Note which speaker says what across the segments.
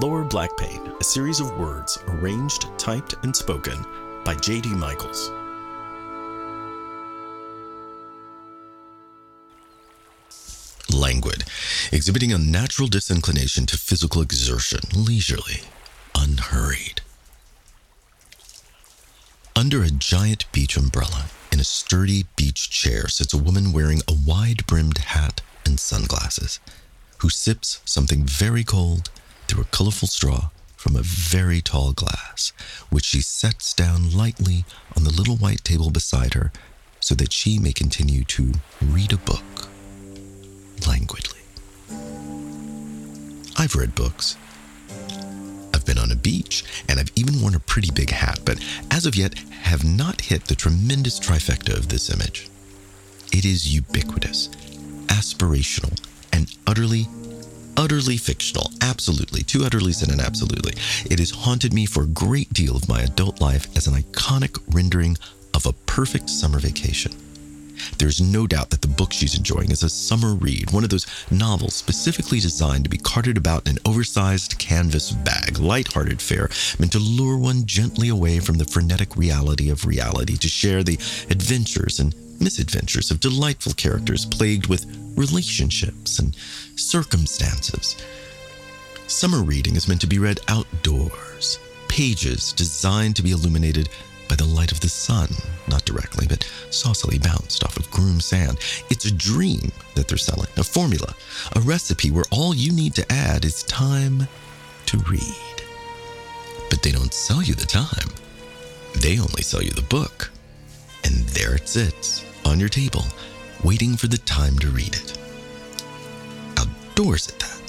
Speaker 1: Lower Black Pain, a series of words arranged, typed, and spoken by J.D. Michaels. Languid, exhibiting a natural disinclination to physical exertion, leisurely, unhurried. Under a giant beach umbrella, in a sturdy beach chair, sits a woman wearing a wide brimmed hat and sunglasses, who sips something very cold through a colorful straw from a very tall glass, which she sets down lightly on the little white table beside her so that she may continue to read a book languidly. I've read books. I've been on a beach, and I've even worn a pretty big hat, but as of yet have not hit the tremendous trifecta of this image. It is ubiquitous, aspirational, and utterly, utterly fictional. Absolutely. Two utterlies and an absolutely. It has haunted me for a great deal of my adult life as an iconic rendering of a perfect summer vacation. There's no doubt that the book she's enjoying is a summer read, one of those novels specifically designed to be carted about in an oversized canvas bag, light-hearted fare, meant to lure one gently away from the frenetic reality of reality, to share the adventures and misadventures of delightful characters plagued with relationships and circumstances. Summer reading is meant to be read outdoors, pages designed to be illuminated by the light of the sun, not directly, but saucily bounced off of groom sand. It's a dream that they're selling, a formula, a recipe where all you need to add is time to read. But they don't sell you the time, they only sell you the book. And there it sits on your table, waiting for the time to read it. Outdoors at that.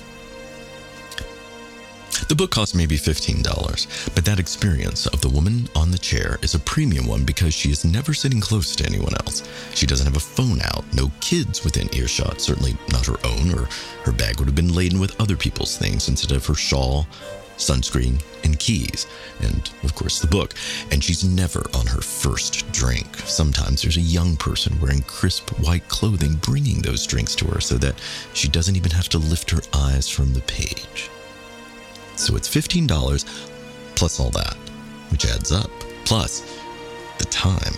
Speaker 1: The book costs maybe $15, but that experience of the woman on the chair is a premium one because she is never sitting close to anyone else. She doesn't have a phone out, no kids within earshot, certainly not her own, or her bag would have been laden with other people's things instead of her shawl, sunscreen, and keys, and of course the book. And she's never on her first drink. Sometimes there's a young person wearing crisp white clothing bringing those drinks to her so that she doesn't even have to lift her eyes from the page. So it's $15 plus all that, which adds up, plus the time.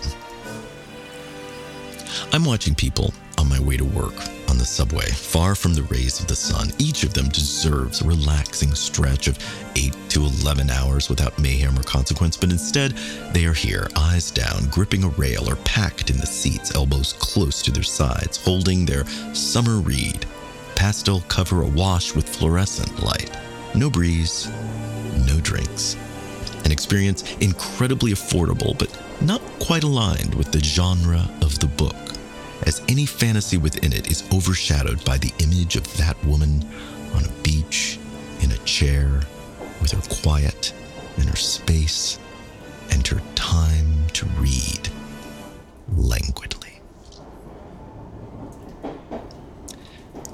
Speaker 1: I'm watching people on my way to work on the subway, far from the rays of the sun. Each of them deserves a relaxing stretch of 8 to 11 hours without mayhem or consequence, but instead, they are here, eyes down, gripping a rail or packed in the seats, elbows close to their sides, holding their summer read, pastel cover awash with fluorescent light. No breeze, no drinks. An experience incredibly affordable, but not quite aligned with the genre of the book, as any fantasy within it is overshadowed by the image of that woman on a beach, in a chair, with her quiet and her space and her time to read languidly.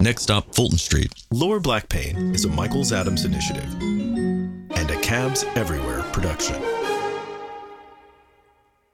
Speaker 1: Next stop, Fulton Street. Lower Black Pain is a Michaels Adams initiative and a Cabs Everywhere production.